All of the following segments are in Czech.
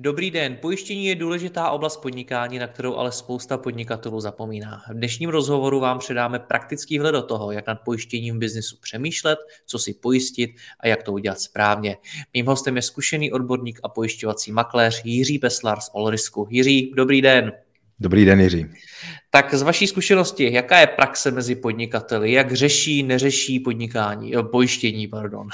Dobrý den. Pojištění je důležitá oblast podnikání, na kterou ale spousta podnikatelů zapomíná. V dnešním rozhovoru vám předáme praktický vhled do toho, jak nad pojištěním v biznisu přemýšlet, co si pojistit a jak to udělat správně. Mým hostem je zkušený odborník a pojišťovací makléř Jiří Peslar z Olrisku. Jiří, dobrý den. Dobrý den, Jiří. Tak z vaší zkušenosti, jaká je praxe mezi podnikateli? Jak řeší, neřeší podnikání, pojištění, pardon?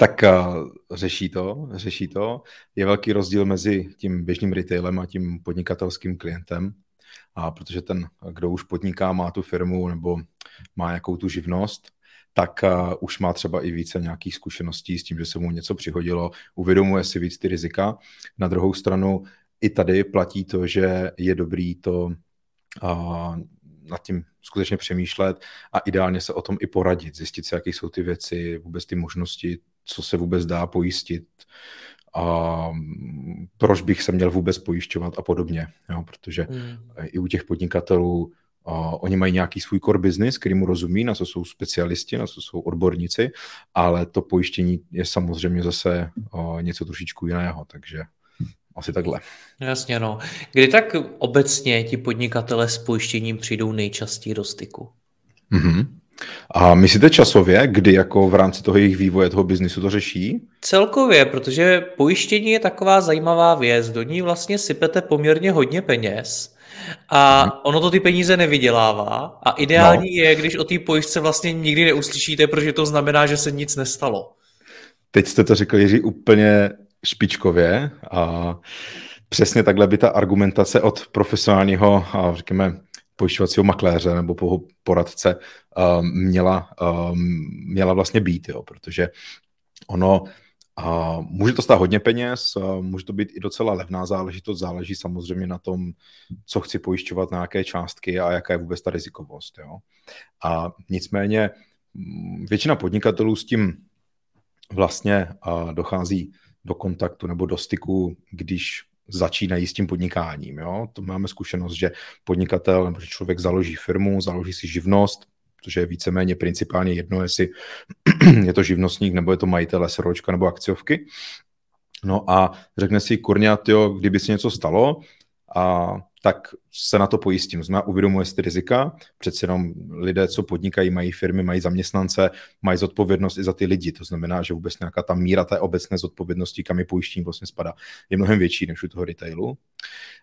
Tak uh, řeší to, řeší to. Je velký rozdíl mezi tím běžným retailem a tím podnikatelským klientem. A protože ten, kdo už podniká, má tu firmu nebo má jakou tu živnost, tak uh, už má třeba i více nějakých zkušeností s tím, že se mu něco přihodilo, uvědomuje si víc ty rizika. Na druhou stranu i tady platí to, že je dobrý to uh, nad tím skutečně přemýšlet a ideálně se o tom i poradit, zjistit si, jaké jsou ty věci, vůbec ty možnosti, co se vůbec dá pojistit a proč bych se měl vůbec pojišťovat a podobně, jo, protože mm. i u těch podnikatelů a oni mají nějaký svůj core business, který mu rozumí, na co jsou specialisti, na co jsou odborníci, ale to pojištění je samozřejmě zase něco trošičku jiného, takže asi takhle. Jasně, no. Kdy tak obecně ti podnikatele s pojištěním přijdou nejčastěji do styku? Mm-hmm. A myslíte časově, kdy jako v rámci toho jejich vývoje, toho biznisu to řeší? Celkově, protože pojištění je taková zajímavá věc, do ní vlastně sypete poměrně hodně peněz a hmm. ono to ty peníze nevydělává a ideální no. je, když o té pojistce vlastně nikdy neuslyšíte, protože to znamená, že se nic nestalo. Teď jste to řekl, Jiří, úplně špičkově a přesně takhle by ta argumentace od profesionálního, řekněme, pojišťovacího makléře nebo poradce um, měla, um, měla vlastně být, jo, protože ono uh, může to stát hodně peněz, může to být i docela levná záležitost, záleží samozřejmě na tom, co chci pojišťovat, na jaké částky a jaká je vůbec ta rizikovost. Jo. A nicméně mm, většina podnikatelů s tím vlastně dochází do kontaktu nebo do styku, když začínají s tím podnikáním. Jo? To máme zkušenost, že podnikatel nebo že člověk založí firmu, založí si živnost, protože je víceméně principálně jedno, jestli je to živnostník nebo je to majitel SROčka nebo akciovky. No a řekne si, kurňa, tyjo, kdyby se něco stalo, a tak se na to pojistím. Znamená, uvědomuje si ty rizika, přece jenom lidé, co podnikají, mají firmy, mají zaměstnance, mají zodpovědnost i za ty lidi. To znamená, že vůbec nějaká ta míra té obecné zodpovědnosti, kam je pojištění vlastně spadá, je mnohem větší než u toho retailu.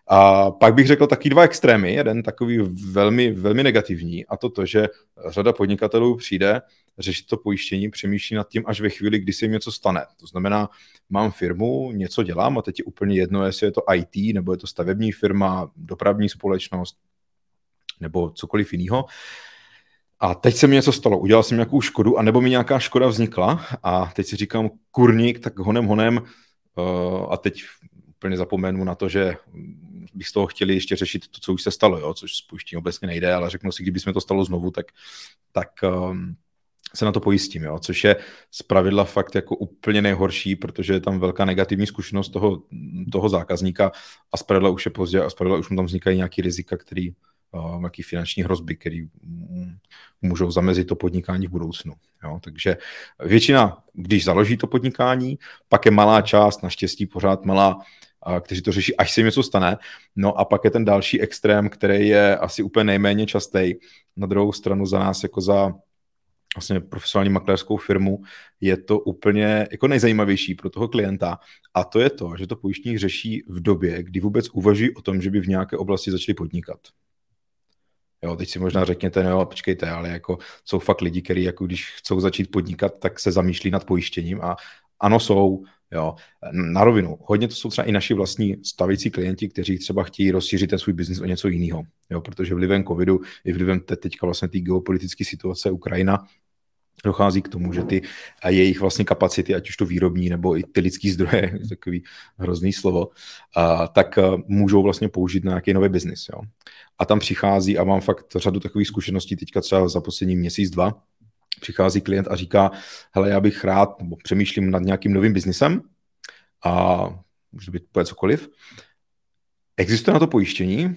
A pak bych řekl taky dva extrémy. Jeden takový velmi, velmi negativní a to to, že řada podnikatelů přijde řešit to pojištění, přemýšlí nad tím až ve chvíli, kdy se jim něco stane. To znamená, mám firmu, něco dělám a teď je úplně jedno, jestli je to IT, nebo je to stavební firma, dopravní společnost, nebo cokoliv jiného. A teď se mi něco stalo, udělal jsem nějakou škodu, anebo mi nějaká škoda vznikla a teď si říkám, kurník, tak honem, honem, uh, a teď úplně zapomenu na to, že bych z toho chtěli ještě řešit to, co už se stalo, jo, což s nejde, ale řeknu si, kdyby jsme to stalo znovu, tak, tak um, se na to pojistím, jo? což je z pravidla fakt jako úplně nejhorší, protože je tam velká negativní zkušenost toho, toho zákazníka a z pravidla už je pozdě a z pravidla už mu tam vznikají nějaký rizika, který, uh, nějaký finanční hrozby, který můžou zamezit to podnikání v budoucnu. Jo? Takže většina, když založí to podnikání, pak je malá část, naštěstí pořád malá, kteří to řeší, až se jim něco stane. No a pak je ten další extrém, který je asi úplně nejméně častý. Na druhou stranu za nás jako za vlastně profesionální makléřskou firmu, je to úplně jako nejzajímavější pro toho klienta. A to je to, že to pojištění řeší v době, kdy vůbec uvažují o tom, že by v nějaké oblasti začali podnikat. Jo, teď si možná řekněte, no počkejte, ale jako jsou fakt lidi, kteří jako když chcou začít podnikat, tak se zamýšlí nad pojištěním a ano jsou, Jo. Na rovinu, hodně to jsou třeba i naši vlastní stavící klienti, kteří třeba chtějí rozšířit ten svůj biznis o něco jiného. Jo, protože vlivem covidu i vlivem te, teďka vlastně té geopolitické situace Ukrajina dochází k tomu, že ty a jejich vlastně kapacity, ať už to výrobní nebo i ty lidský zdroje, takový hrozný slovo, a, tak a, můžou vlastně použít na nějaký nový biznis. A tam přichází a mám fakt řadu takových zkušeností teďka třeba za poslední měsíc, dva, přichází klient a říká, hele, já bych rád, nebo přemýšlím nad nějakým novým biznisem a může být úplně cokoliv. Existuje na to pojištění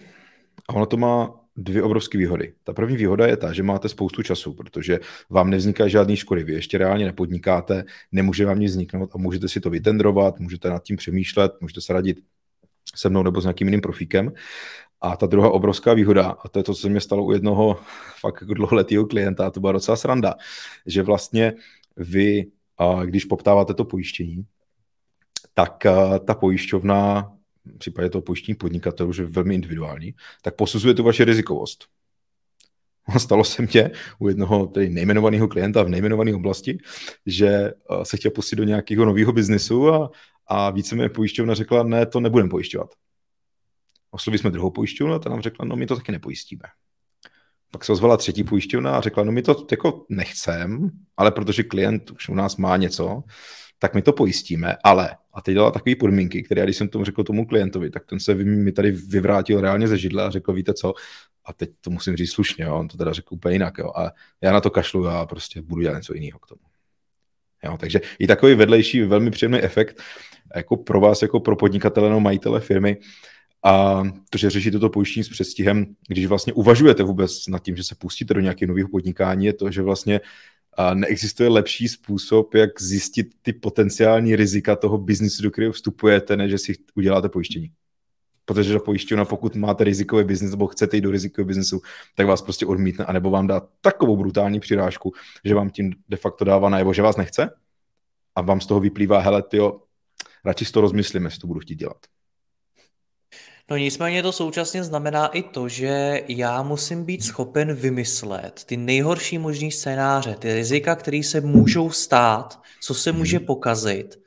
a ono to má dvě obrovské výhody. Ta první výhoda je ta, že máte spoustu času, protože vám nevznikají žádný škody. Vy ještě reálně nepodnikáte, nemůže vám nic vzniknout a můžete si to vytendrovat, můžete nad tím přemýšlet, můžete se radit se mnou nebo s nějakým jiným profíkem. A ta druhá obrovská výhoda, a to je to, co se mi stalo u jednoho fakt jako dlouholetého klienta, a to byla docela sranda, že vlastně vy, když poptáváte to pojištění, tak ta pojišťovna, v případě toho pojištění podnikatelů, že je velmi individuální, tak posuzuje tu vaši rizikovost. Stalo se tě u jednoho tedy nejmenovaného klienta v nejmenované oblasti, že se chtěl pustit do nějakého nového biznesu a, a víceméně pojišťovna řekla, ne, to nebudeme pojišťovat. Oslovili jsme druhou pojišťovnu a ta nám řekla, no my to taky nepojistíme. Pak se ozvala třetí pojišťovna a řekla, no my to jako nechcem, ale protože klient už u nás má něco, tak my to pojistíme, ale, a teď dala takové podmínky, které, když jsem tomu řekl tomu klientovi, tak ten se mi tady vyvrátil reálně ze židle a řekl, víte co, a teď to musím říct slušně, jo, on to teda řekl úplně jinak, jo, a já na to kašlu a prostě budu dělat něco jiného k tomu. Jo, takže i takový vedlejší, velmi příjemný efekt jako pro vás, jako pro podnikatele nebo majitele firmy, a to, že řešíte to pojištění s předstihem, když vlastně uvažujete vůbec nad tím, že se pustíte do nějakého nového podnikání, je to, že vlastně neexistuje lepší způsob, jak zjistit ty potenciální rizika toho biznisu, do kterého vstupujete, než že si uděláte pojištění. Protože pojišťovna, pokud máte rizikový biznis nebo chcete jít do rizikového biznesu, tak vás prostě odmítne, anebo vám dá takovou brutální přirážku, že vám tím de facto dává najevo, že vás nechce a vám z toho vyplývá, hele, tyjo, radši si to rozmyslím, jestli to budu chtít dělat. No nicméně to současně znamená i to, že já musím být schopen vymyslet ty nejhorší možný scénáře, ty rizika, které se můžou stát, co se může hmm. pokazit,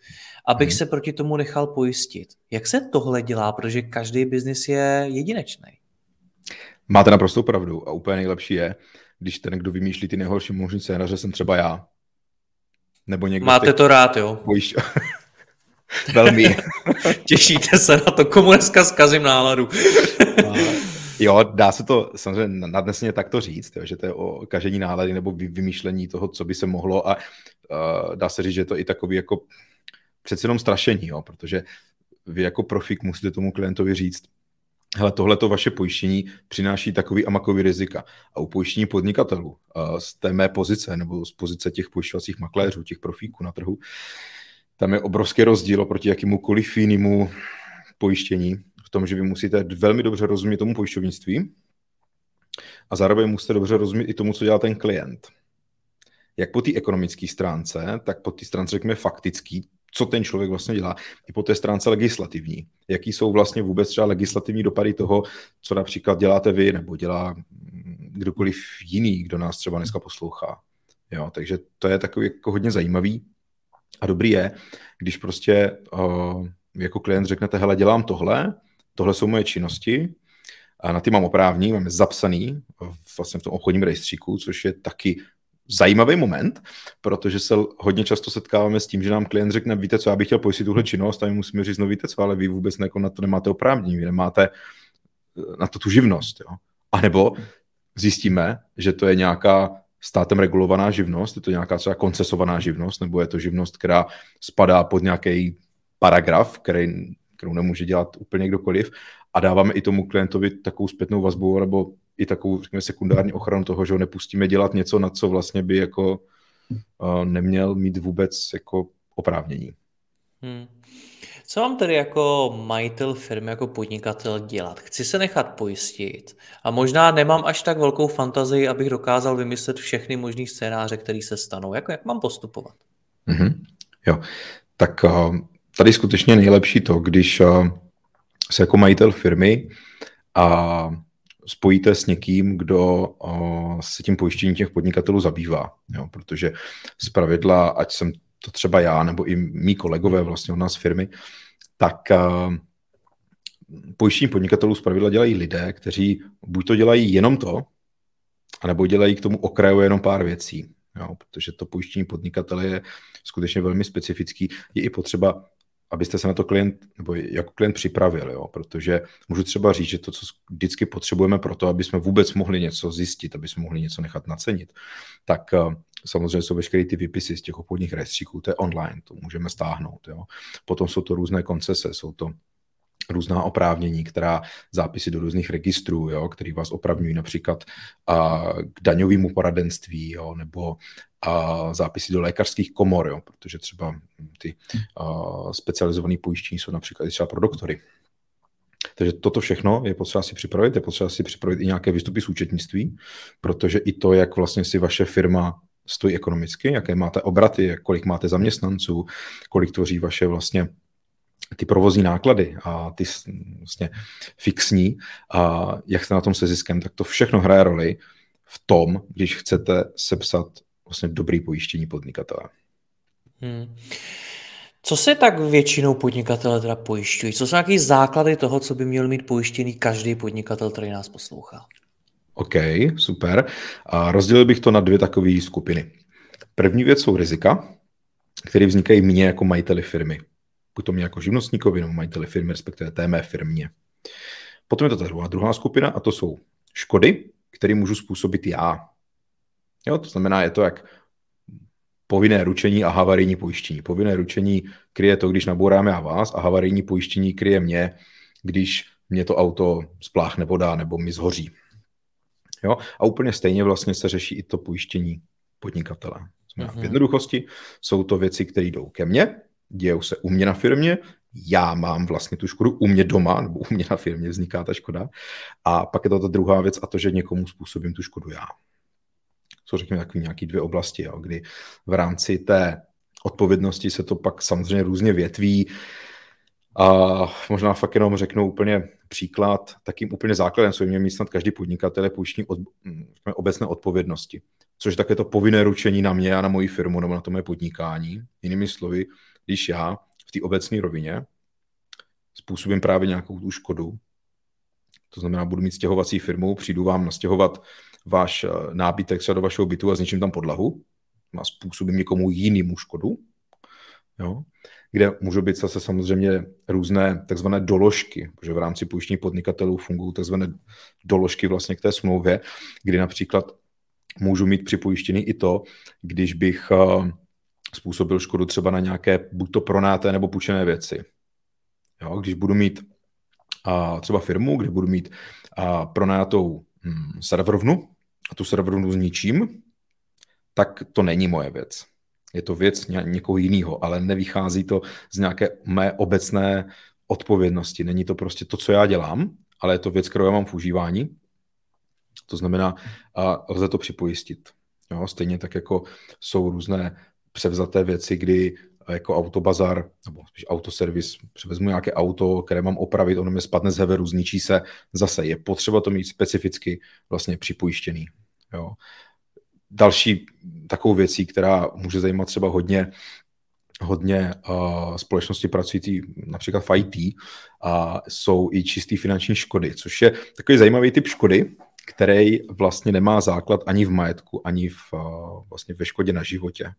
abych hmm. se proti tomu nechal pojistit. Jak se tohle dělá, protože každý biznis je jedinečný? Máte naprosto pravdu a úplně nejlepší je, když ten, kdo vymýšlí ty nejhorší možný scénáře, jsem třeba já. Nebo někdo Máte to rád, jo? Pojišť... Velmi. Těšíte se na to, komu dneska zkazím náladu. jo, dá se to samozřejmě nadnesně takto říct, jo, že to je o kažení nálady nebo vymýšlení toho, co by se mohlo a uh, dá se říct, že je to i takový jako přeci jenom strašení, jo, protože vy jako profik musíte tomu klientovi říct, hele, tohle to vaše pojištění přináší takový a makový rizika. A u pojištění podnikatelů uh, z té mé pozice nebo z pozice těch pojišťovacích makléřů, těch profíků na trhu, tam je obrovský rozdíl oproti jakémukoliv jinému pojištění v tom, že vy musíte velmi dobře rozumět tomu pojišťovnictví a zároveň musíte dobře rozumět i tomu, co dělá ten klient. Jak po té ekonomické stránce, tak po té stránce, řekněme, faktický, co ten člověk vlastně dělá, i po té stránce legislativní. Jaký jsou vlastně vůbec třeba legislativní dopady toho, co například děláte vy, nebo dělá kdokoliv jiný, kdo nás třeba dneska poslouchá. Jo, takže to je takový jako hodně zajímavý. A dobrý je, když prostě uh, jako klient řeknete, hele, dělám tohle, tohle jsou moje činnosti, a na ty mám oprávní, máme zapsaný vlastně v tom obchodním rejstříku, což je taky zajímavý moment, protože se hodně často setkáváme s tím, že nám klient řekne, víte co, já bych chtěl pojistit tuhle činnost a my musíme říct, no víte co, ale vy vůbec jako na to nemáte oprávnění, vy nemáte eh, na to tu živnost. Jo? A nebo zjistíme, že to je nějaká státem regulovaná živnost, je to nějaká třeba koncesovaná živnost, nebo je to živnost, která spadá pod nějaký paragraf, který, kterou nemůže dělat úplně kdokoliv a dáváme i tomu klientovi takovou zpětnou vazbu nebo i takovou, řekněme, sekundární ochranu toho, že ho nepustíme dělat něco, na co vlastně by jako uh, neměl mít vůbec jako oprávnění. Hmm. Co mám tedy jako majitel firmy, jako podnikatel dělat? Chci se nechat pojistit a možná nemám až tak velkou fantazii, abych dokázal vymyslet všechny možné scénáře, které se stanou. Jak, jak mám postupovat? Mm-hmm. Jo, tak uh, tady skutečně nejlepší to, když uh, se jako majitel firmy a spojíte s někým, kdo uh, se tím pojištěním těch podnikatelů zabývá. Jo, protože z pravidla, ať jsem to třeba já nebo i mý kolegové vlastně od nás firmy, tak uh, pojištění podnikatelů zpravidla dělají lidé, kteří buď to dělají jenom to, anebo dělají k tomu okraju jenom pár věcí. Jo, protože to pojištění podnikatele je skutečně velmi specifický. Je i potřeba, abyste se na to klient, nebo jako klient připravil, jo, protože můžu třeba říct, že to, co vždycky potřebujeme pro to, aby jsme vůbec mohli něco zjistit, aby jsme mohli něco nechat nacenit, tak uh, samozřejmě jsou veškeré ty výpisy z těch obchodních rejstříků, to je online, to můžeme stáhnout. Jo. Potom jsou to různé koncese, jsou to různá oprávnění, která zápisy do různých registrů, jo, který vás opravňují například a, k daňovému poradenství, jo, nebo a, zápisy do lékařských komor, jo, protože třeba ty specializované pojištění jsou například třeba pro doktory. Takže toto všechno je potřeba si připravit, je potřeba si připravit i nějaké výstupy z účetnictví, protože i to, jak vlastně si vaše firma stojí ekonomicky, jaké máte obraty, kolik máte zaměstnanců, kolik tvoří vaše vlastně ty provozní náklady a ty vlastně fixní a jak jste na tom se ziskem, tak to všechno hraje roli v tom, když chcete sepsat vlastně dobrý pojištění podnikatele. Hmm. Co se tak většinou podnikatele teda pojišťují? Co jsou nějaké základy toho, co by měl mít pojištěný každý podnikatel, který nás poslouchá? OK, super. A rozdělil bych to na dvě takové skupiny. První věc jsou rizika, které vznikají mně jako majiteli firmy buď to mě jako živnostníkovi nebo majiteli firmy, respektive té mé firmě. Potom je to ta druhá, druhá skupina a to jsou škody, které můžu způsobit já. Jo, to znamená, je to jak povinné ručení a havarijní pojištění. Povinné ručení kryje to, když nabouráme a vás a havarijní pojištění kryje mě, když mě to auto spláchne voda nebo mi zhoří. Jo? A úplně stejně vlastně se řeší i to pojištění podnikatele. Mm-hmm. V jednoduchosti jsou to věci, které jdou ke mně, dějou se u mě na firmě, já mám vlastně tu škodu u mě doma, nebo u mě na firmě vzniká ta škoda. A pak je to ta druhá věc a to, že někomu způsobím tu škodu já. Jsou řekněme takové nějaké dvě oblasti, jo, kdy v rámci té odpovědnosti se to pak samozřejmě různě větví. A možná fakt jenom řeknu úplně příklad, takým úplně základem, co by měl mít snad každý podnikatel, je půjční od, obecné odpovědnosti. Což je také to povinné ručení na mě a na moji firmu nebo na to moje podnikání. Jinými slovy, když já v té obecné rovině způsobím právě nějakou tu škodu, to znamená, budu mít stěhovací firmu, přijdu vám nastěhovat váš eh, nábytek třeba do vašeho bytu a zničím tam podlahu a způsobím někomu jinému škodu, jo, kde můžou být zase samozřejmě různé takzvané doložky, protože v rámci pojištění podnikatelů fungují takzvané doložky vlastně k té smlouvě, kdy například můžu mít připojištěný i to, když bych eh, způsobil škodu třeba na nějaké buď to pronáté nebo půjčené věci. Jo, když budu mít a, třeba firmu, kde budu mít a, pronátou hm, serverovnu a tu serverovnu zničím, tak to není moje věc. Je to věc ně, někoho jiného, ale nevychází to z nějaké mé obecné odpovědnosti. Není to prostě to, co já dělám, ale je to věc, kterou já mám v užívání. To znamená, a lze to připojistit. Jo, stejně tak, jako jsou různé převzaté věci, kdy jako autobazar nebo spíš autoservis, převezmu nějaké auto, které mám opravit, ono mi spadne z heveru, zničí se, zase je potřeba to mít specificky vlastně připojištěný. Jo. Další takovou věcí, která může zajímat třeba hodně hodně uh, společnosti pracující například v IT a jsou i čistý finanční škody, což je takový zajímavý typ škody, který vlastně nemá základ ani v majetku, ani v, uh, vlastně ve škodě na životě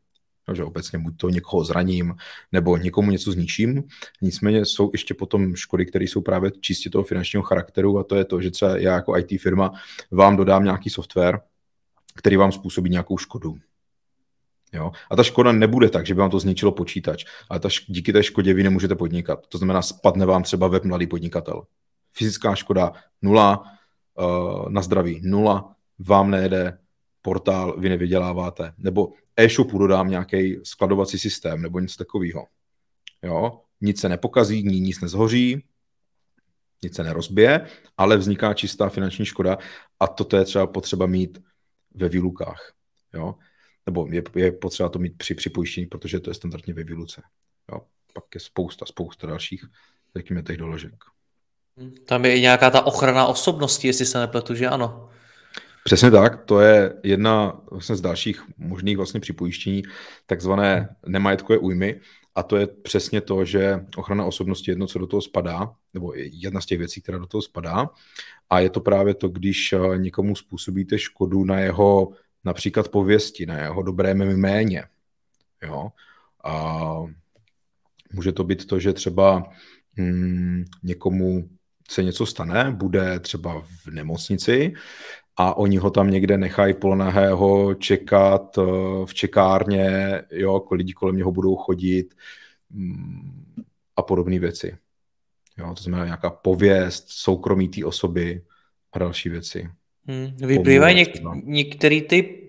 že obecně buď to někoho zraním, nebo někomu něco zničím. Nicméně jsou ještě potom škody, které jsou právě čistě toho finančního charakteru a to je to, že třeba já jako IT firma vám dodám nějaký software, který vám způsobí nějakou škodu. Jo? A ta škoda nebude tak, že by vám to zničilo počítač, ale ta, díky té škodě vy nemůžete podnikat. To znamená, spadne vám třeba web mladý podnikatel. Fyzická škoda nula, uh, na zdraví nula, vám nejede portál, vy nevyděláváte. Nebo e-shopu dodám nějaký skladovací systém nebo něco takového. Jo? Nic se nepokazí, nic nezhoří, nic se nerozbije, ale vzniká čistá finanční škoda a toto je třeba potřeba mít ve výlukách. Jo? Nebo je, je potřeba to mít při připojištění, protože to je standardně ve výluce. Jo? Pak je spousta, spousta dalších, řekněme, těch doložek. Tam je i nějaká ta ochrana osobnosti, jestli se nepletu, že ano. Přesně tak, to je jedna vlastně z dalších možných vlastně připojištění, takzvané nemajetkové újmy, a to je přesně to, že ochrana osobnosti je jedno, co do toho spadá, nebo jedna z těch věcí, která do toho spadá. A je to právě to, když někomu způsobíte škodu na jeho například pověsti, na jeho dobrém jméně. Jo? A může to být to, že třeba hmm, někomu se něco stane, bude třeba v nemocnici a oni ho tam někde nechají polonahého čekat eh, v čekárně, jo, jako lidi kolem něho budou chodit mm, a podobné věci. Jo, to znamená nějaká pověst, soukromí té osoby a další věci. Hmm, vyplývají něk- některé ty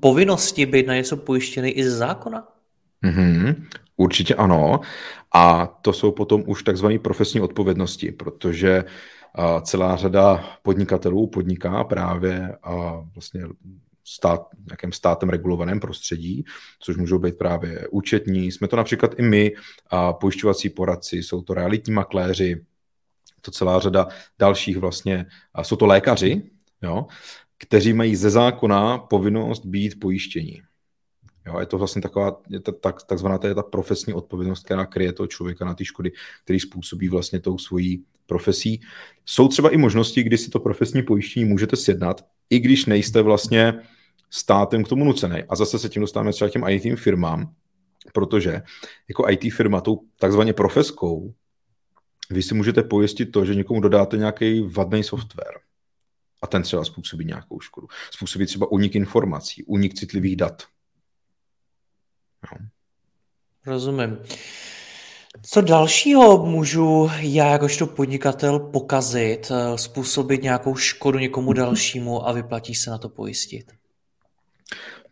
povinnosti být na něco pojištěny i z zákona? Mm-hmm, určitě ano. A to jsou potom už takzvané profesní odpovědnosti, protože celá řada podnikatelů podniká právě vlastně stát, nějakém státem regulovaném prostředí, což můžou být právě účetní. Jsme to například i my, a pojišťovací poradci, jsou to realitní makléři, to celá řada dalších vlastně, jsou to lékaři, jo, kteří mají ze zákona povinnost být pojištění. Jo, je to vlastně taková, je to tak, takzvaná to je ta profesní odpovědnost, která kryje toho člověka na ty škody, který způsobí vlastně tou svojí profesí. Jsou třeba i možnosti, kdy si to profesní pojištění můžete sjednat, i když nejste vlastně státem k tomu nucený. A zase se tím dostáváme třeba těm IT firmám, protože jako IT firma tou takzvaně profeskou vy si můžete pojistit to, že někomu dodáte nějaký vadný software a ten třeba způsobí nějakou škodu. Způsobí třeba unik informací, unik citlivých dat. No. Rozumím. Co dalšího můžu já jakožto podnikatel pokazit, eh, způsobit nějakou škodu někomu dalšímu a vyplatí se na to pojistit?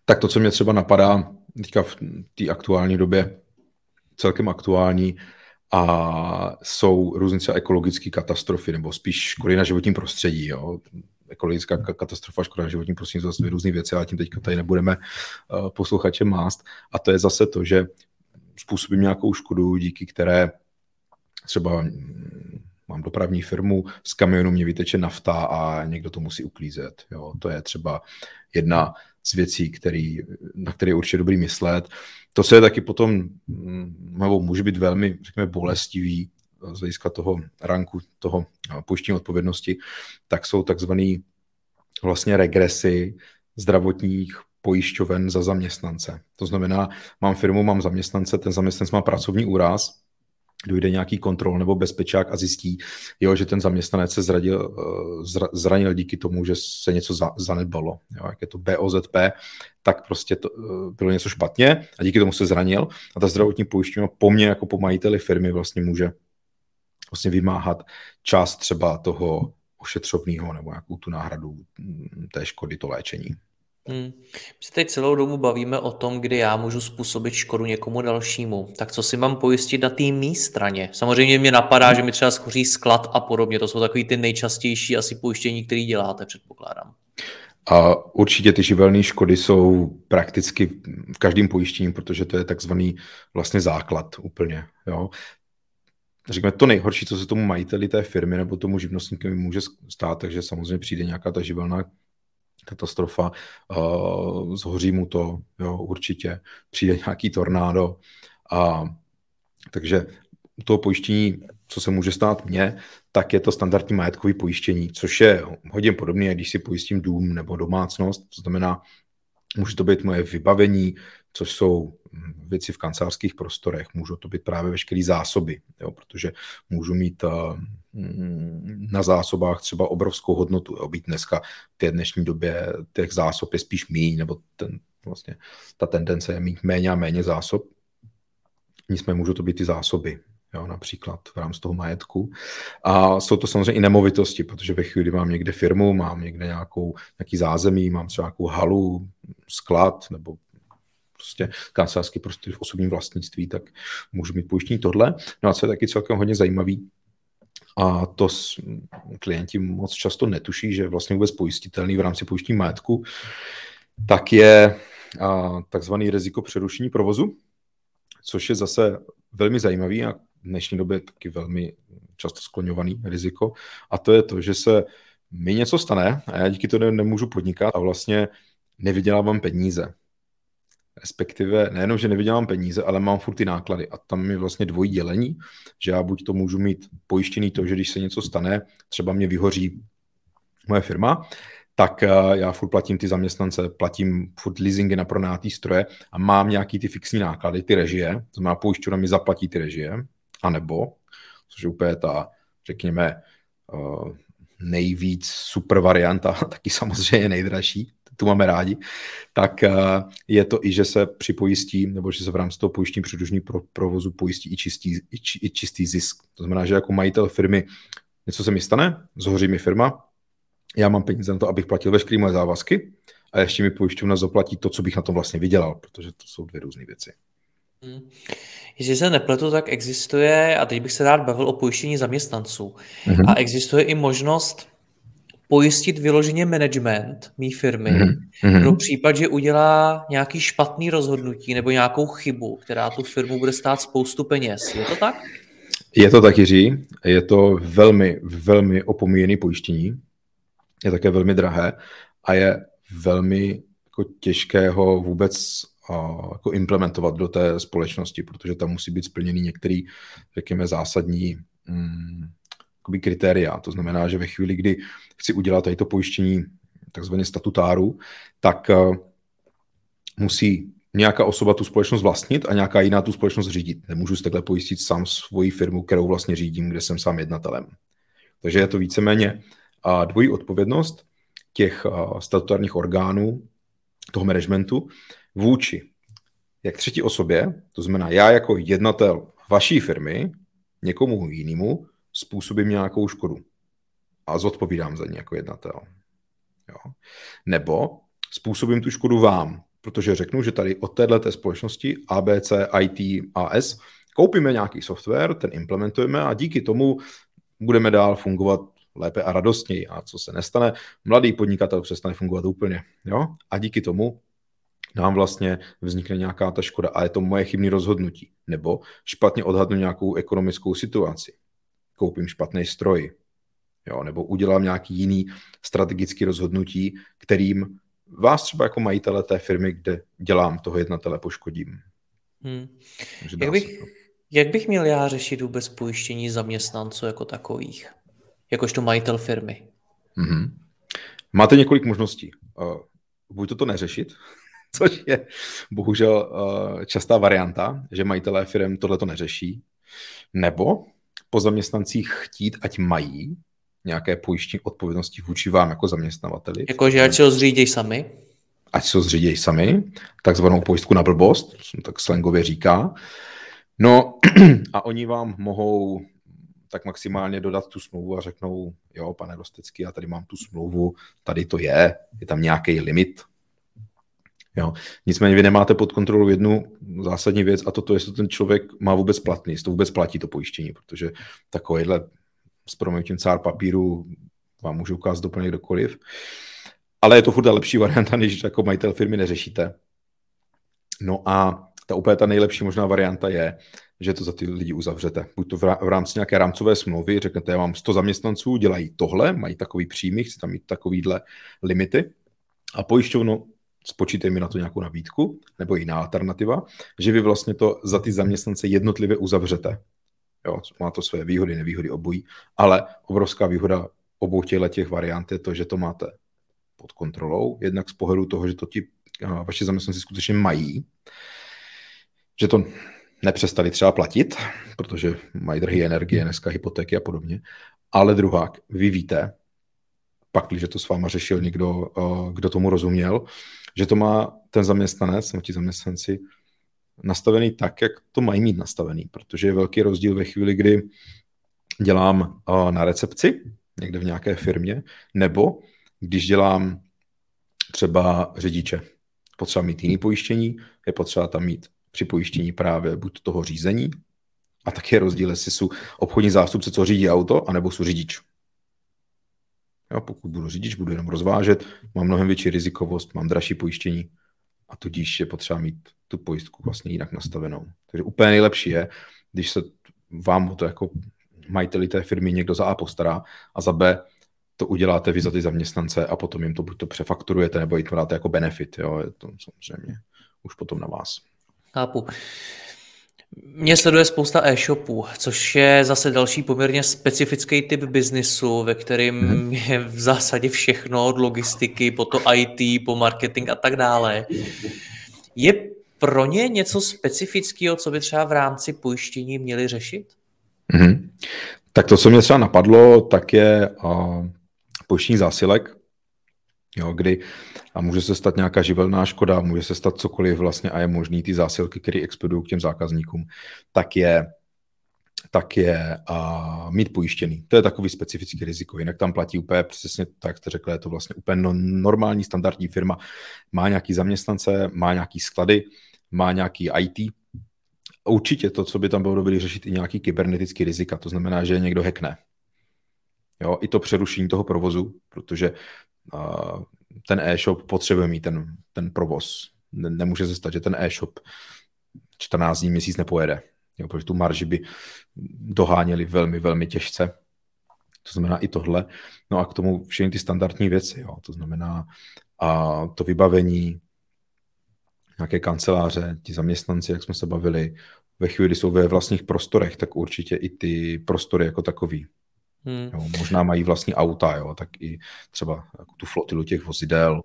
Tak to, co mě třeba napadá teďka v té aktuální době, celkem aktuální, a jsou různé třeba ekologické katastrofy, nebo spíš škody na životním prostředí. Jo. Ekologická katastrofa, škoda na životním prostředí, jsou zase různé věci, ale tím teďka tady nebudeme uh, posluchače mást. A to je zase to, že způsobím nějakou škodu, díky které třeba mm, mám dopravní firmu, z kamionu mě vyteče nafta a někdo to musí uklízet. Jo. To je třeba jedna z věcí, který, na které je určitě dobrý myslet. To, se je taky potom, mm, nebo může být velmi, řekněme, bolestivý z hlediska toho ranku, toho pojištění odpovědnosti, tak jsou takzvané vlastně regresy zdravotních pojišťoven za zaměstnance. To znamená, mám firmu, mám zaměstnance, ten zaměstnanec má pracovní úraz, dojde nějaký kontrol nebo bezpečák a zjistí, jo, že ten zaměstnanec se zradil, eh, zranil díky tomu, že se něco za, zanedbalo. Jo, jak je to BOZP, tak prostě to, eh, bylo něco špatně a díky tomu se zranil a ta zdravotní pojišťovna po mně jako po majiteli firmy vlastně může vlastně vymáhat část třeba toho ošetřovného nebo nějakou tu náhradu mm, té škody, to léčení. Hmm. My se teď celou dobu bavíme o tom, kdy já můžu způsobit škodu někomu dalšímu. Tak co si mám pojistit na té mý straně? Samozřejmě mě napadá, že mi třeba schoří sklad a podobně. To jsou takový ty nejčastější asi pojištění, které děláte, předpokládám. A určitě ty živelné škody jsou prakticky v každém pojištění, protože to je takzvaný vlastně základ úplně. Jo. Řekněme, to nejhorší, co se tomu majiteli té firmy nebo tomu živnostníkovi může stát, takže samozřejmě přijde nějaká ta živelná katastrofa, uh, zhoří mu to, jo, určitě, přijde nějaký tornádo. A, takže u toho pojištění, co se může stát mně, tak je to standardní majetkové pojištění, což je hodně podobné, když si pojistím dům nebo domácnost, to znamená, může to být moje vybavení, což jsou věci v kancelářských prostorech, můžou to být právě veškeré zásoby, jo, protože můžu mít uh, na zásobách třeba obrovskou hodnotu. Jo. Být dneska v té dnešní době těch zásob je spíš míň, nebo ten, vlastně, ta tendence je mít méně a méně zásob. Nicméně můžou to být ty zásoby, jo, například v rámci toho majetku. A jsou to samozřejmě i nemovitosti, protože ve chvíli, kdy mám někde firmu, mám někde nějakou, nějaký zázemí, mám třeba nějakou halu, sklad nebo prostě kancelářský prostor v osobním vlastnictví, tak můžu mít pojištění tohle. No a co je taky celkem hodně zajímavý, a to klienti moc často netuší, že vlastně vůbec pojistitelný v rámci pojištění majetku, tak je takzvaný riziko přerušení provozu, což je zase velmi zajímavý a v dnešní době taky velmi často skloňovaný riziko. A to je to, že se mi něco stane a já díky tomu nemůžu podnikat a vlastně nevydělávám peníze. Respektive nejenom, že nevydělám peníze, ale mám furt ty náklady. A tam je vlastně dvojí dělení, že já buď to můžu mít pojištěný to, že když se něco stane, třeba mě vyhoří moje firma, tak eh, já furt platím ty zaměstnance, platím furt leasingy na pronátý stroje a mám nějaký ty fixní náklady, ty režie, to znamená pojišťovna mi zaplatí ty režie, anebo, což je úplně ta, řekněme, eh, nejvíc super varianta, taky samozřejmě nejdražší, tu máme rádi, tak eh, je to i, že se připojistí, nebo že se v rámci toho pojištění předlužní pro, provozu pojistí i čistý, i, či, i čistý zisk. To znamená, že jako majitel firmy něco se mi stane, zhoří mi firma, já mám peníze na to, abych platil veškeré moje závazky a ještě mi pojišťovna zaplatí to, co bych na tom vlastně vydělal, protože to jsou dvě různé věci. Hmm. Jestli se nepletu, tak existuje, a teď bych se rád bavil o pojištění zaměstnanců, mm-hmm. a existuje i možnost pojistit vyloženě management mý firmy mm-hmm. pro případ, že udělá nějaký špatný rozhodnutí nebo nějakou chybu, která tu firmu bude stát spoustu peněz. Je to tak? Je to tak, Jiří. Je to velmi, velmi opomíjený pojištění. Je také velmi drahé a je velmi jako těžké ho vůbec jako implementovat do té společnosti, protože tam musí být splněny některé, řekněme, zásadní mm, kritéria. To znamená, že ve chvíli, kdy chci udělat tady to pojištění takzvaně statutáru, tak uh, musí nějaká osoba tu společnost vlastnit a nějaká jiná tu společnost řídit. Nemůžu si takhle pojistit sám svoji firmu, kterou vlastně řídím, kde jsem sám jednatelem. Takže je to víceméně dvojí odpovědnost těch uh, statutárních orgánů, toho managementu, vůči jak třetí osobě, to znamená já jako jednatel vaší firmy, někomu jinému, způsobím nějakou škodu a zodpovídám za ní jako jednatel. Jo. Nebo způsobím tu škodu vám, protože řeknu, že tady od této společnosti ABC, IT, AS koupíme nějaký software, ten implementujeme a díky tomu budeme dál fungovat lépe a radostněji. A co se nestane? Mladý podnikatel přestane fungovat úplně. Jo? A díky tomu nám vlastně vznikne nějaká ta škoda a je to moje chybné rozhodnutí. Nebo špatně odhadnu nějakou ekonomickou situaci. Koupím špatný stroj. Jo, nebo udělám nějaký jiný strategický rozhodnutí, kterým vás třeba jako majitele té firmy, kde dělám toho jednatele, poškodím. Hmm. Jak, bych, jak bych měl já řešit vůbec pojištění zaměstnanců jako takových? Jakožto majitel firmy. Mm-hmm. Máte několik možností. Uh, buď to, to neřešit, což je bohužel uh, častá varianta, že majitelé firm tohle to neřeší, nebo po zaměstnancích chtít, ať mají nějaké pojištění odpovědnosti vůči vám jako zaměstnavateli. Jakože ať se ho zříděj sami. Ať se ho zříděj sami, takzvanou pojistku na blbost, tak slangově říká. No a oni vám mohou tak maximálně dodat tu smlouvu a řeknou, jo, pane Rostecký, já tady mám tu smlouvu, tady to je, je tam nějaký limit, Jo. Nicméně vy nemáte pod kontrolou jednu zásadní věc a to to, jestli ten člověk má vůbec platný, jestli to vůbec platí to pojištění, protože takovýhle s proměnutím cár papíru vám může ukázat úplně kdokoliv. Ale je to furt lepší varianta, než jako majitel firmy neřešíte. No a ta úplně ta nejlepší možná varianta je, že to za ty lidi uzavřete. Buď to v rámci nějaké rámcové smlouvy, řeknete, já mám 100 zaměstnanců, dělají tohle, mají takový příjmy, chci tam mít takovýhle limity a pojišťovnu spočítej mi na to nějakou nabídku, nebo jiná alternativa, že vy vlastně to za ty zaměstnance jednotlivě uzavřete. Jo, má to své výhody, nevýhody obojí, ale obrovská výhoda obou těchto těch variant je to, že to máte pod kontrolou, jednak z pohledu toho, že to ti vaši zaměstnanci skutečně mají, že to nepřestali třeba platit, protože mají drahé energie, dneska hypotéky a podobně, ale druhá, vy víte, pak, když to s váma řešil někdo, kdo tomu rozuměl, že to má ten zaměstnanec, nebo ti zaměstnanci, nastavený tak, jak to mají mít nastavený, protože je velký rozdíl ve chvíli, kdy dělám na recepci, někde v nějaké firmě, nebo když dělám třeba řidiče. Potřeba mít jiný pojištění, je potřeba tam mít při pojištění právě buď toho řízení, a tak je rozdíl, jestli jsou obchodní zástupce, co řídí auto, anebo jsou řidič. Jo, pokud budu řidič, budu jenom rozvážet, mám mnohem větší rizikovost, mám dražší pojištění a tudíž je potřeba mít tu pojistku vlastně jinak nastavenou. Takže úplně nejlepší je, když se vám to jako majiteli té firmy někdo za A postará a za B to uděláte vy za ty zaměstnance a potom jim to buď to přefakturujete, nebo jim to dáte jako benefit. Jo? Je to samozřejmě už potom na vás. Chápu. Mě sleduje spousta e-shopů, což je zase další poměrně specifický typ biznisu, ve kterém hmm. je v zásadě všechno od logistiky po to IT, po marketing a tak dále. Je pro ně něco specifického, co by třeba v rámci pojištění měli řešit? Hmm. Tak to, co mě třeba napadlo, tak je uh, pojištění zásilek, jo, kdy a může se stát nějaká živelná škoda, může se stát cokoliv vlastně a je možný ty zásilky, které expedují k těm zákazníkům, tak je tak je a mít pojištěný. To je takový specifický riziko. Jinak tam platí úplně přesně tak, jak jste řekli, je to vlastně úplně no, normální standardní firma. Má nějaký zaměstnance, má nějaký sklady, má nějaký IT. Určitě to, co by tam bylo dobré řešit, i nějaký kybernetický rizika. To znamená, že někdo hackne. Jo, i to přerušení toho provozu, protože ten e-shop potřebuje mít ten, ten provoz. Nemůže se stát, že ten e-shop 14 dní, měsíc nepojede. Jo, protože tu marži by doháněli velmi, velmi těžce. To znamená i tohle. No a k tomu všechny ty standardní věci. Jo. To znamená a to vybavení, nějaké kanceláře, ti zaměstnanci, jak jsme se bavili, ve chvíli, kdy jsou ve vlastních prostorech, tak určitě i ty prostory jako takový. Hmm. Jo, možná mají vlastní auta, jo, tak i třeba jako tu flotilu těch vozidel.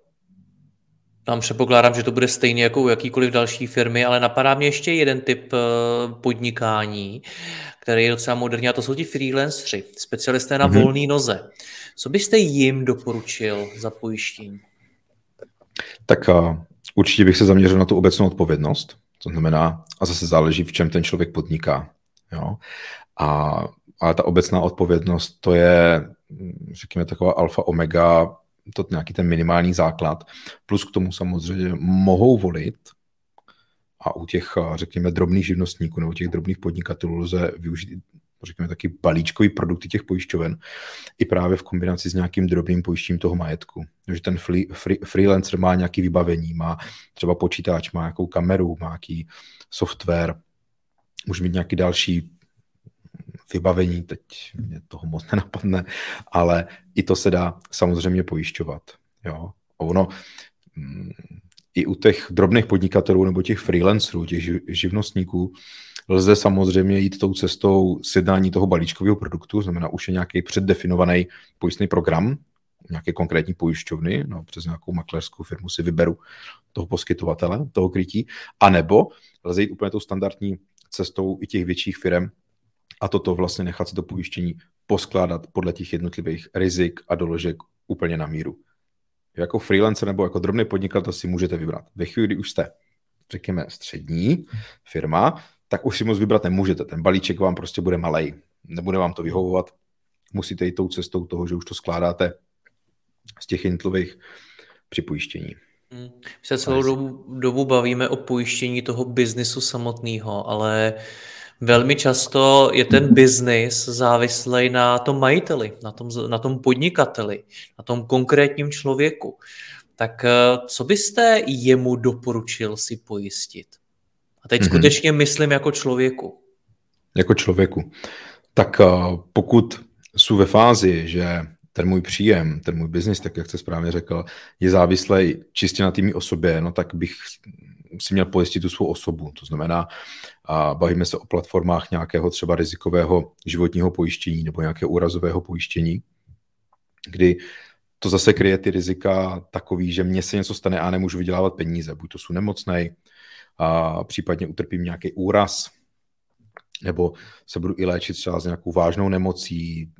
Tam předpokládám, že to bude stejně jako u jakýkoliv další firmy, ale napadá mě ještě jeden typ eh, podnikání, který je docela moderní, a to jsou ti freelancři, specialisté na mm-hmm. volné noze. Co byste jim doporučil za pojištění? Tak uh, určitě bych se zaměřil na tu obecnou odpovědnost, to znamená, a zase záleží, v čem ten člověk podniká. Jo? A ale ta obecná odpovědnost, to je, řekněme, taková alfa omega, to nějaký ten minimální základ. Plus k tomu samozřejmě mohou volit a u těch, řekněme, drobných živnostníků nebo těch drobných podnikatelů lze využít řekněme, taky balíčkový produkty těch pojišťoven i právě v kombinaci s nějakým drobným pojištěním toho majetku. Takže ten free, free, freelancer má nějaký vybavení, má třeba počítač, má nějakou kameru, má nějaký software, může mít nějaký další vybavení, teď mě toho moc nenapadne, ale i to se dá samozřejmě pojišťovat. Jo? A ono mm, i u těch drobných podnikatelů nebo těch freelancerů, těch živnostníků, lze samozřejmě jít tou cestou sjednání toho balíčkového produktu, znamená už je nějaký předdefinovaný pojistný program, nějaké konkrétní pojišťovny, no, přes nějakou makléřskou firmu si vyberu toho poskytovatele, toho krytí, anebo lze jít úplně tou standardní cestou i těch větších firm, a toto vlastně nechat si to pojištění poskládat podle těch jednotlivých rizik a doložek úplně na míru. Jako freelancer nebo jako drobný podnikatel si můžete vybrat. Ve chvíli, kdy už jste, řekněme, střední firma, tak už si moc vybrat nemůžete. Ten balíček vám prostě bude malej. Nebude vám to vyhovovat. Musíte jít tou cestou toho, že už to skládáte z těch jednotlivých připojištění. Hmm. My se celou dobu, dobu bavíme o pojištění toho biznisu samotného, ale Velmi často je ten biznis závislý na tom majiteli, na tom, na tom podnikateli, na tom konkrétním člověku. Tak eh, co byste jemu doporučil si pojistit? A teď mm-hmm. skutečně myslím jako člověku. Jako člověku. Tak eh, pokud jsou ve fázi, že ten můj příjem, ten můj biznis, tak jak jste správně řekl, je závislý čistě na tými osobě, no tak bych si měl pojistit tu svou osobu. To znamená, a bavíme se o platformách nějakého třeba rizikového životního pojištění nebo nějakého úrazového pojištění, kdy to zase kryje ty rizika takový, že mně se něco stane a nemůžu vydělávat peníze. Buď to jsou nemocnej, a případně utrpím nějaký úraz, nebo se budu i léčit třeba s nějakou vážnou nemocí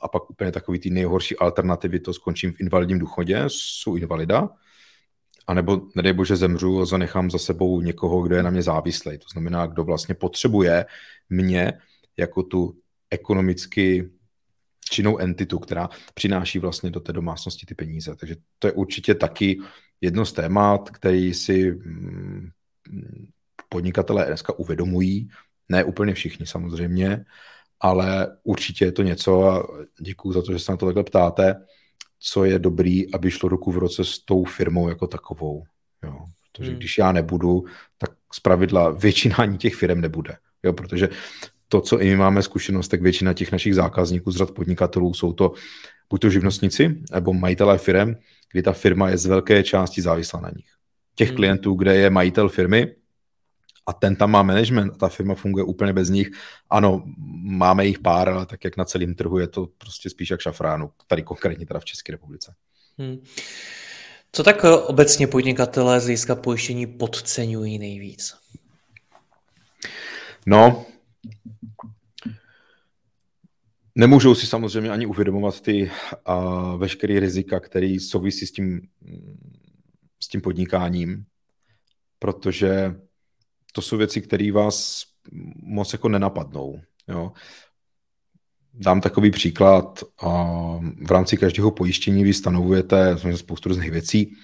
a pak úplně takový ty nejhorší alternativy, to skončím v invalidním důchodě, jsou invalida, a nebo nedej bože zemřu a zanechám za sebou někoho, kdo je na mě závislý. To znamená, kdo vlastně potřebuje mě jako tu ekonomicky činnou entitu, která přináší vlastně do té domácnosti ty peníze. Takže to je určitě taky jedno z témat, který si mm, podnikatelé dneska uvědomují. Ne úplně všichni samozřejmě, ale určitě je to něco a děkuji za to, že se na to takhle ptáte co je dobrý, aby šlo ruku v roce s tou firmou jako takovou. Jo. Protože hmm. když já nebudu, tak z pravidla většina ani těch firm nebude. Jo, protože to, co i my máme zkušenost, tak většina těch našich zákazníků z řad podnikatelů jsou to buď to živnostníci, nebo majitelé firm, kdy ta firma je z velké části závislá na nich. Těch hmm. klientů, kde je majitel firmy a ten tam má management a ta firma funguje úplně bez nich. Ano, máme jich pár, ale tak jak na celém trhu je to prostě spíš jak šafránu, tady konkrétně teda v České republice. Hmm. Co tak obecně podnikatelé z hlediska pojištění podceňují nejvíc? No, nemůžou si samozřejmě ani uvědomovat ty uh, veškeré rizika, které souvisí s tím, s tím podnikáním, protože to jsou věci, které vás moc jako nenapadnou. Jo. Dám takový příklad. V rámci každého pojištění vy stanovujete spoustu různých věcí,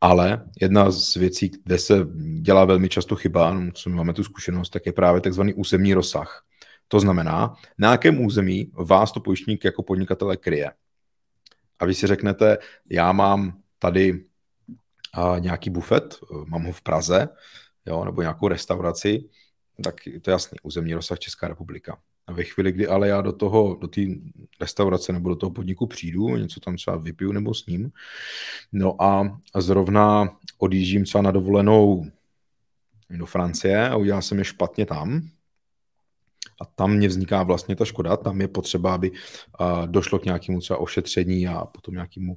ale jedna z věcí, kde se dělá velmi často chyba, no, co my máme tu zkušenost, tak je právě takzvaný územní rozsah. To znamená, na jakém území vás to pojištění jako podnikatele kryje. A vy si řeknete, já mám tady nějaký bufet, mám ho v Praze, jo, nebo nějakou restauraci, tak to je jasný, územní rozsah Česká republika. A ve chvíli, kdy ale já do toho, do té restaurace nebo do toho podniku přijdu, něco tam třeba vypiju nebo s ním, no a zrovna odjíždím třeba na dovolenou do Francie a udělal jsem je špatně tam, a tam mě vzniká vlastně ta škoda, tam je potřeba, aby došlo k nějakému třeba ošetření a potom nějakému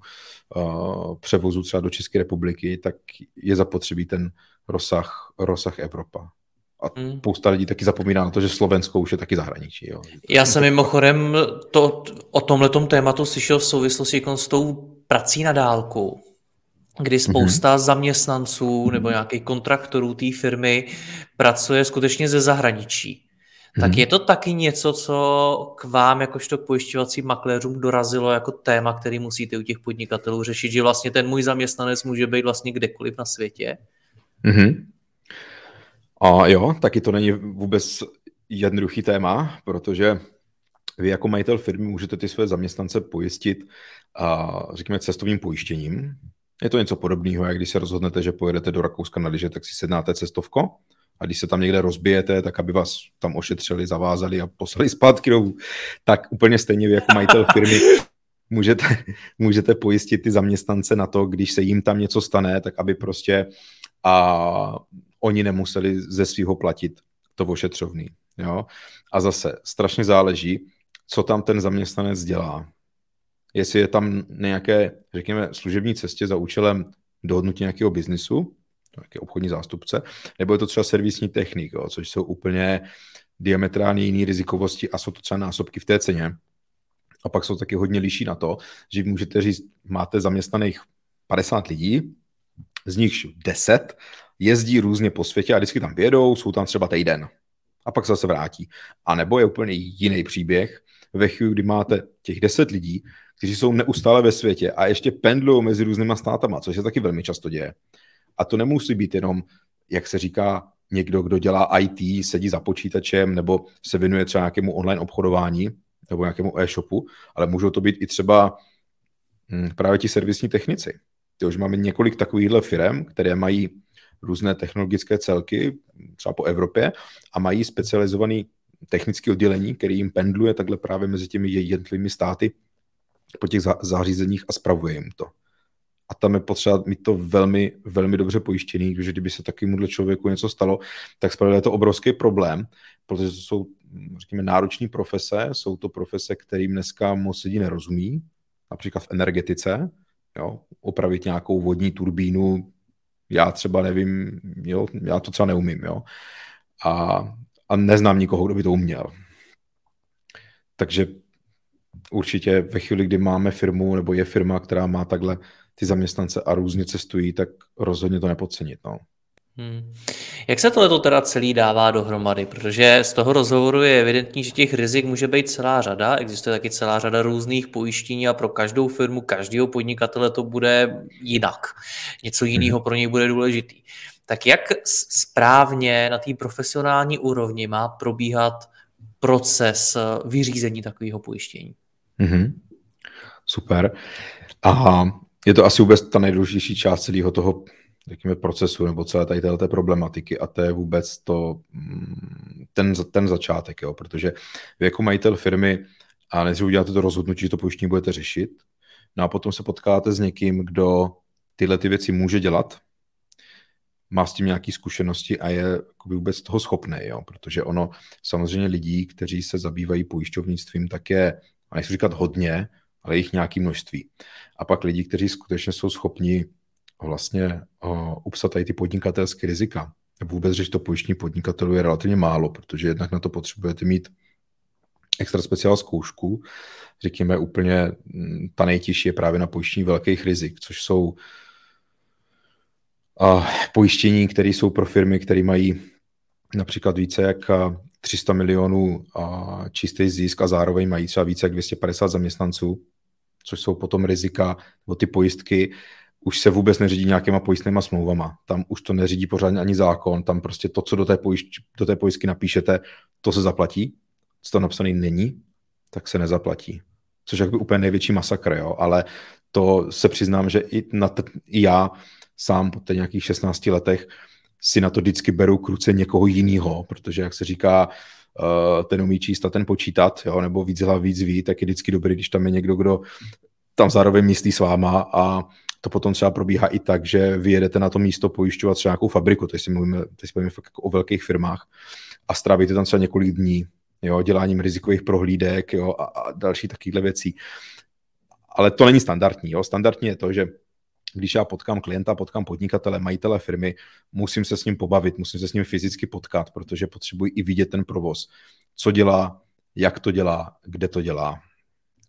převozu třeba do České republiky, tak je zapotřebí ten rozsah, rozsah Evropa. A hmm. spousta lidí taky zapomíná na to, že Slovensko už je taky zahraničí. Jo. Já jsem mimochodem to, o tomhle tématu slyšel v souvislosti s tou prací na dálku, kdy mhm. spousta mm-hmm. zaměstnanců nebo nějakých kontraktorů té firmy pracuje skutečně ze zahraničí. Tak mm-hmm. je to taky něco, co k vám, jakožto k pojišťovacím makléřům, dorazilo jako téma, který musíte u těch podnikatelů řešit, že vlastně ten můj zaměstnanec může být vlastně kdekoliv na světě? Mm-hmm. A jo, taky to není vůbec jednoduchý téma, protože vy jako majitel firmy můžete ty své zaměstnance pojistit, a, řekněme, cestovním pojištěním. Je to něco podobného, jak když se rozhodnete, že pojedete do Rakouska na lyže, tak si sednáte cestovko a když se tam někde rozbijete, tak aby vás tam ošetřili, zavázali a poslali zpátky domů, tak úplně stejně vy jako majitel firmy můžete, můžete pojistit ty zaměstnance na to, když se jim tam něco stane, tak aby prostě a oni nemuseli ze svého platit to ošetřovný. Jo? A zase strašně záleží, co tam ten zaměstnanec dělá. Jestli je tam nějaké, řekněme, služební cestě za účelem dohodnutí nějakého biznisu, nějaký obchodní zástupce, nebo je to třeba servisní technik, jo, což jsou úplně diametrálně jiné rizikovosti a jsou to třeba násobky v té ceně. A pak jsou taky hodně liší na to, že můžete říct, máte zaměstnaných 50 lidí, z nich 10 jezdí různě po světě a vždycky tam vědou, jsou tam třeba týden a pak zase vrátí. A nebo je úplně jiný příběh, ve chvíli, kdy máte těch 10 lidí, kteří jsou neustále ve světě a ještě pendlují mezi různýma státama, což se taky velmi často děje. A to nemusí být jenom, jak se říká, někdo, kdo dělá IT, sedí za počítačem nebo se věnuje třeba nějakému online obchodování nebo nějakému e-shopu, ale můžou to být i třeba hm, právě ti servisní technici. Ty už máme několik takovýchhle firm, které mají různé technologické celky, třeba po Evropě, a mají specializovaný technické oddělení, který jim pendluje takhle právě mezi těmi jednotlivými státy po těch zařízeních a spravuje jim to a tam je potřeba mít to velmi, velmi dobře pojištěný, protože kdyby se takovémuhle člověku něco stalo, tak spravedlivě je to obrovský problém, protože to jsou, řekněme, náročné profese, jsou to profese, kterým dneska moc lidí nerozumí, například v energetice, jo, opravit nějakou vodní turbínu, já třeba nevím, jo, já to třeba neumím, jo, a, a neznám nikoho, kdo by to uměl. Takže určitě ve chvíli, kdy máme firmu, nebo je firma, která má takhle ty zaměstnance a různě cestují, tak rozhodně to nepodcenit. No. Hmm. Jak se tohle teda celý dává dohromady? Protože z toho rozhovoru je evidentní, že těch rizik může být celá řada, existuje taky celá řada různých pojištění a pro každou firmu, každého podnikatele to bude jinak. Něco jiného hmm. pro něj bude důležitý. Tak jak správně na té profesionální úrovni má probíhat proces vyřízení takového pojištění? Hmm. Super. A je to asi vůbec ta nejdůležitější část celého toho řekněme, procesu nebo celé tady této problematiky a to je vůbec to, mm, ten, ten začátek, jo, protože vy jako majitel firmy a než uděláte to rozhodnutí, že to pojištění budete řešit, No a potom se potkáte s někým, kdo tyhle ty věci může dělat, má s tím nějaké zkušenosti a je vůbec toho schopný, jo? protože ono samozřejmě lidí, kteří se zabývají pojišťovnictvím, tak je, a nechci říkat hodně, ale jich nějaké množství. A pak lidi, kteří skutečně jsou schopni vlastně uh, upsat tady ty podnikatelské rizika. Vůbec řeč to pojištění podnikatelů je relativně málo, protože jednak na to potřebujete mít extra speciál zkoušku, řekněme úplně mm, ta nejtěžší je právě na pojištění velkých rizik, což jsou a pojištění, které jsou pro firmy, které mají například více jak 300 milionů a čistý zisk a zároveň mají třeba více jak 250 zaměstnanců, což jsou potom rizika nebo ty pojistky, už se vůbec neřídí nějakýma pojistnýma smlouvama. Tam už to neřídí pořádně ani zákon, tam prostě to, co do té, pojišť, do té pojistky napíšete, to se zaplatí. Co to napsané není, tak se nezaplatí. Což je úplně největší masakr, jo? ale to se přiznám, že i, na t- i já sám po těch nějakých 16 letech si na to vždycky beru kruce někoho jiného, protože jak se říká, ten umí číst a ten počítat, jo, nebo víc hlav, víc ví, tak je vždycky dobrý, když tam je někdo, kdo tam zároveň myslí s váma a to potom třeba probíhá i tak, že vyjedete na to místo pojišťovat třeba nějakou fabriku, teď si mluvíme, teď si mluvíme fakt jako o velkých firmách a strávíte tam třeba několik dní, jo, děláním rizikových prohlídek jo, a, a další takovéhle věcí. Ale to není standardní. Jo. Standardní je to, že když já potkám klienta, potkám podnikatele, majitele firmy, musím se s ním pobavit, musím se s ním fyzicky potkat, protože potřebuji i vidět ten provoz. Co dělá, jak to dělá, kde to dělá.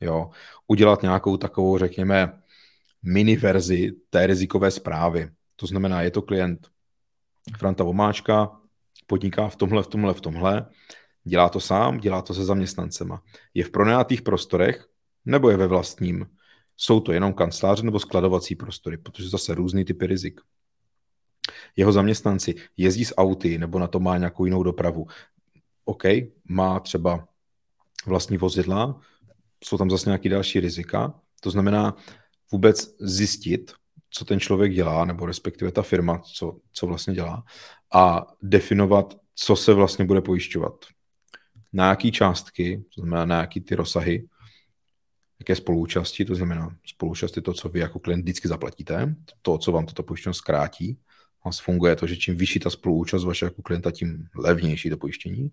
Jo. Udělat nějakou takovou, řekněme, mini verzi té rizikové zprávy. To znamená, je to klient Franta Vomáčka, podniká v tomhle, v tomhle, v tomhle, dělá to sám, dělá to se zaměstnancema. Je v pronajatých prostorech nebo je ve vlastním? Jsou to jenom kanceláře nebo skladovací prostory, protože zase různý typy rizik. Jeho zaměstnanci jezdí s auty nebo na to má nějakou jinou dopravu. OK, má třeba vlastní vozidla, jsou tam zase nějaké další rizika. To znamená vůbec zjistit, co ten člověk dělá, nebo respektive ta firma, co, co vlastně dělá, a definovat, co se vlastně bude pojišťovat. Na jaký částky, to znamená na jaký ty rozsahy, jaké spoluúčasti, to znamená spoluúčast je to, co vy jako klient vždycky zaplatíte, to, co vám toto pojištění zkrátí. A funguje to, že čím vyšší ta spoluúčast vaše jako klienta, tím levnější to pojištění.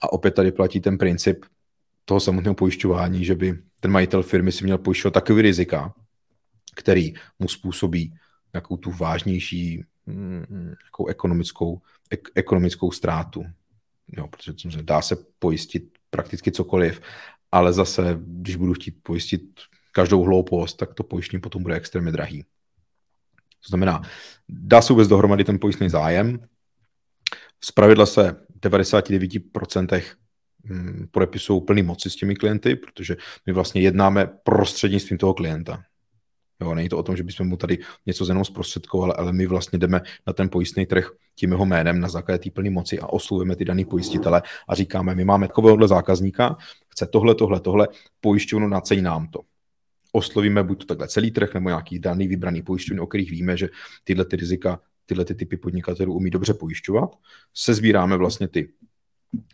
A opět tady platí ten princip toho samotného pojišťování, že by ten majitel firmy si měl pojišťovat takový rizika, který mu způsobí nějakou tu vážnější mm, jako ekonomickou, ek, ekonomickou ztrátu. Jo, protože dá se pojistit prakticky cokoliv, ale zase, když budu chtít pojistit každou hloupost, tak to pojištění potom bude extrémně drahý. To znamená, dá se vůbec dohromady ten pojistný zájem. Z pravidla se 99% mm, podepisují plný moci s těmi klienty, protože my vlastně jednáme prostřednictvím toho klienta. Jo, není to o tom, že bychom mu tady něco jenom zprostředkovali, ale my vlastně jdeme na ten pojistný trh tím jeho jménem na základě té plné moci a oslovujeme ty daný pojistitele a říkáme, my máme takovéhohle zákazníka, chce tohle, tohle, tohle, pojišťovnu nacení nám to. Oslovíme buď to takhle celý trh, nebo nějaký daný vybraný pojišťovny, o kterých víme, že tyhle ty rizika, tyhle ty typy podnikatelů umí dobře pojišťovat. Se sbíráme vlastně ty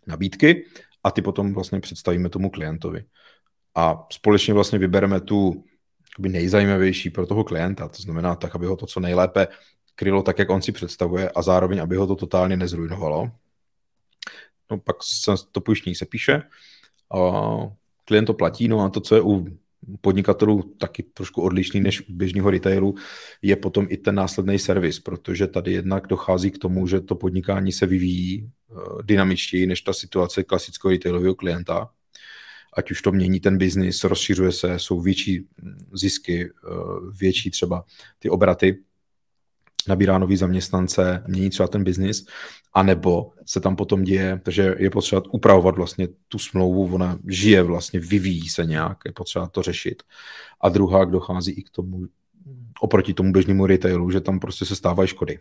nabídky a ty potom vlastně představíme tomu klientovi. A společně vlastně vybereme tu nejzajímavější pro toho klienta. To znamená tak, aby ho to co nejlépe krylo tak, jak on si představuje a zároveň, aby ho to totálně nezrujnovalo. No pak se to pojištění se píše, a klient to platí, no a to, co je u podnikatelů taky trošku odlišný než u běžného retailu, je potom i ten následný servis, protože tady jednak dochází k tomu, že to podnikání se vyvíjí eh, dynamičtěji než ta situace klasického retailového klienta ať už to mění ten biznis, rozšiřuje se, jsou větší zisky, eh, větší třeba ty obraty, nabírá nový zaměstnance, mění třeba ten biznis, anebo se tam potom děje, takže je potřeba upravovat vlastně tu smlouvu, ona žije vlastně, vyvíjí se nějak, je potřeba to řešit. A druhá, dochází i k tomu, oproti tomu běžnému retailu, že tam prostě se stávají škody.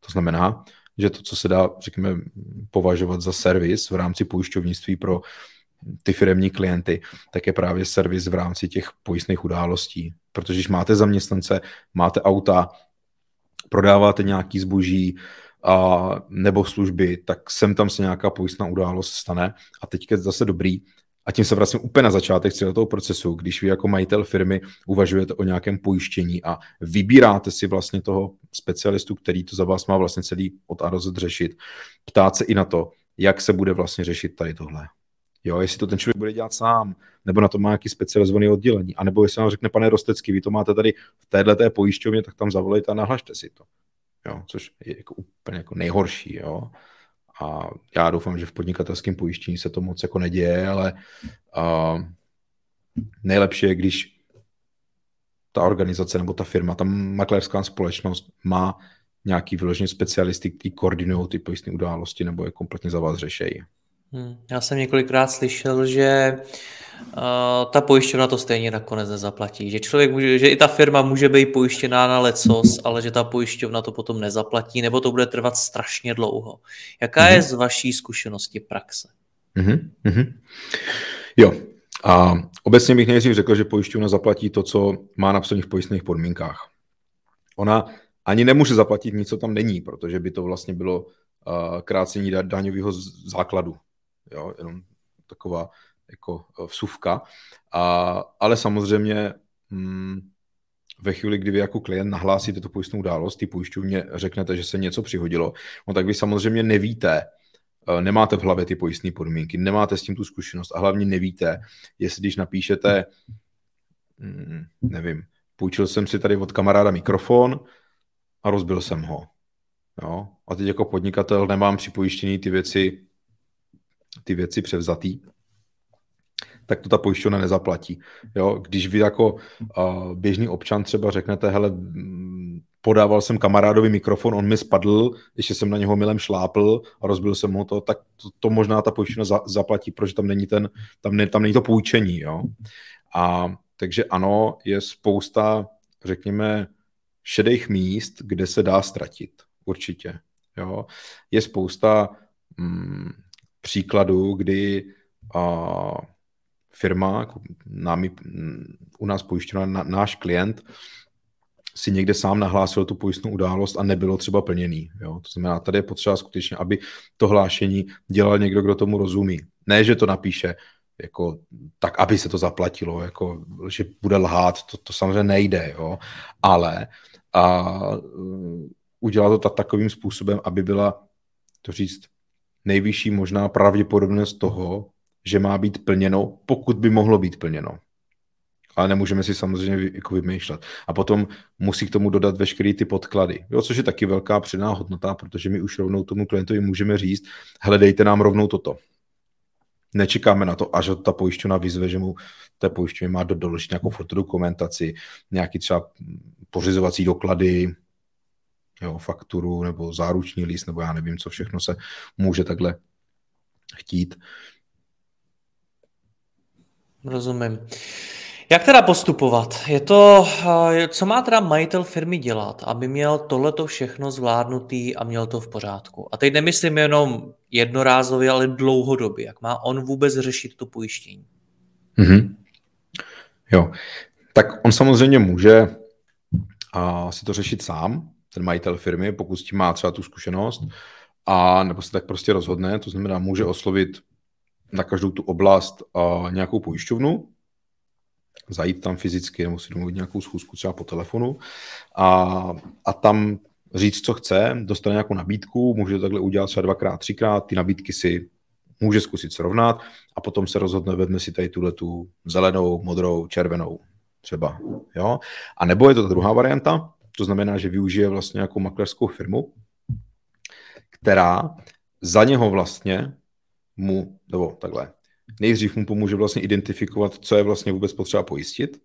To znamená, že to, co se dá, řekněme, považovat za servis v rámci pojišťovnictví pro ty firmní klienty, tak je právě servis v rámci těch pojistných událostí. Protože když máte zaměstnance, máte auta, prodáváte nějaký zboží a, nebo služby, tak sem tam se nějaká pojistná událost stane. A teďka je zase dobrý, a tím se vracím úplně na začátek celého toho procesu, když vy jako majitel firmy uvažujete o nějakém pojištění a vybíráte si vlastně toho specialistu, který to za vás má vlastně celý od A do řešit, ptát se i na to, jak se bude vlastně řešit tady tohle. Jo, jestli to ten člověk bude dělat sám, nebo na to má nějaký specializovaný oddělení, anebo jestli vám řekne, pane Rostecký, vy to máte tady v téhle pojišťovně, tak tam zavolejte a nahlašte si to. Jo, což je jako úplně jako nejhorší. Jo. A já doufám, že v podnikatelském pojištění se to moc jako neděje, ale uh, nejlepší je, když ta organizace nebo ta firma, ta makléřská společnost má nějaký vyloženě specialisty, kteří koordinují ty pojistné události nebo je kompletně za vás řešejí. Hmm. Já jsem několikrát slyšel, že uh, ta pojišťovna to stejně nakonec nezaplatí. Že člověk může, že i ta firma může být pojištěná na lecos, ale že ta pojišťovna to potom nezaplatí, nebo to bude trvat strašně dlouho. Jaká mm-hmm. je z vaší zkušenosti praxe? Mm-hmm. Jo, a obecně bych nejdřív řekl, že pojišťovna zaplatí to, co má napsané v pojistných podmínkách. Ona ani nemůže zaplatit nic, co tam není, protože by to vlastně bylo uh, krácení daňového základu jo, jenom taková jako eh, vsuvka. A, ale samozřejmě hm, ve chvíli, kdy vy jako klient nahlásíte tu pojistnou událost, ty pojišťovně řeknete, že se něco přihodilo, no tak vy samozřejmě nevíte, eh, nemáte v hlavě ty pojistné podmínky, nemáte s tím tu zkušenost a hlavně nevíte, jestli když napíšete, hm, nevím, půjčil jsem si tady od kamaráda mikrofon a rozbil jsem ho. Jo? A teď jako podnikatel nemám připojištěný ty věci ty věci převzatý, tak to ta pojišťovna nezaplatí. Jo? Když vy jako uh, běžný občan třeba řeknete, hele, podával jsem kamarádovi mikrofon, on mi spadl, ještě jsem na něho milem šlápl a rozbil jsem mu to, tak to, to možná ta pojišťovna za, zaplatí, protože tam není, ten, tam, ne, tam není to půjčení. Jo? A takže ano, je spousta, řekněme, šedých míst, kde se dá ztratit. Určitě. Jo? Je spousta mm, příkladu, kdy a, firma, jako námi, u nás pojištěná, na, náš klient, si někde sám nahlásil tu pojistnou událost a nebylo třeba plněný. Jo? To znamená, tady je potřeba skutečně, aby to hlášení dělal někdo, kdo tomu rozumí. Ne, že to napíše jako, tak, aby se to zaplatilo, jako, že bude lhát, to, to samozřejmě nejde, jo? ale a, udělat to tak, takovým způsobem, aby byla, to říct, nejvyšší možná pravděpodobnost toho, že má být plněno, pokud by mohlo být plněno. Ale nemůžeme si samozřejmě jako vymýšlet. A potom musí k tomu dodat veškeré ty podklady, jo, což je taky velká přidaná hodnota, protože my už rovnou tomu klientovi můžeme říct, hledejte nám rovnou toto. Nečekáme na to, až ta pojišťovna vyzve, že mu té pojišťovně má doložit nějakou fotodokumentaci, nějaký třeba pořizovací doklady, jo, fakturu nebo záruční list, nebo já nevím, co všechno se může takhle chtít. Rozumím. Jak teda postupovat? Je to, eh, co má teda majitel firmy dělat, aby měl tohleto všechno zvládnutý a měl to v pořádku? A teď nemyslím jenom jednorázově, ale dlouhodobě. Jak má on vůbec řešit to pojištění? Mm-hmm. Jo, tak on samozřejmě může a, si to řešit sám, ten majitel firmy, pokud s tím má třeba tu zkušenost, a nebo se tak prostě rozhodne, to znamená, může oslovit na každou tu oblast a nějakou pojišťovnu, zajít tam fyzicky nebo si domluvit nějakou schůzku třeba po telefonu a, a tam říct, co chce, dostane nějakou nabídku, může to takhle udělat třeba dvakrát, třikrát, ty nabídky si může zkusit srovnat a potom se rozhodne, vedme si tady tuhle tu zelenou, modrou, červenou třeba. Jo? A nebo je to ta druhá varianta, to znamená, že využije vlastně nějakou maklerskou firmu, která za něho vlastně mu, nebo takhle, nejdřív mu pomůže vlastně identifikovat, co je vlastně vůbec potřeba pojistit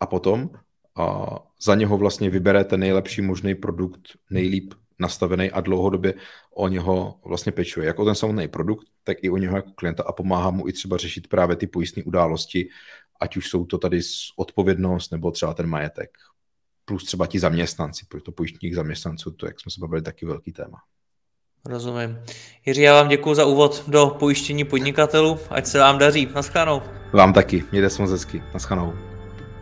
a potom a za něho vlastně vybere ten nejlepší možný produkt, nejlíp nastavený a dlouhodobě o něho vlastně pečuje. Jak o ten samotný produkt, tak i o něho jako klienta a pomáhá mu i třeba řešit právě ty pojistné události, ať už jsou to tady odpovědnost nebo třeba ten majetek plus třeba ti zaměstnanci, protože to pojištění zaměstnanců, to, jak jsme se bavili, taky velký téma. Rozumím. Jiří, já vám děkuji za úvod do pojištění podnikatelů, ať se vám daří. Naschledanou. Vám taky, mějte se moc hezky. Naschledanou.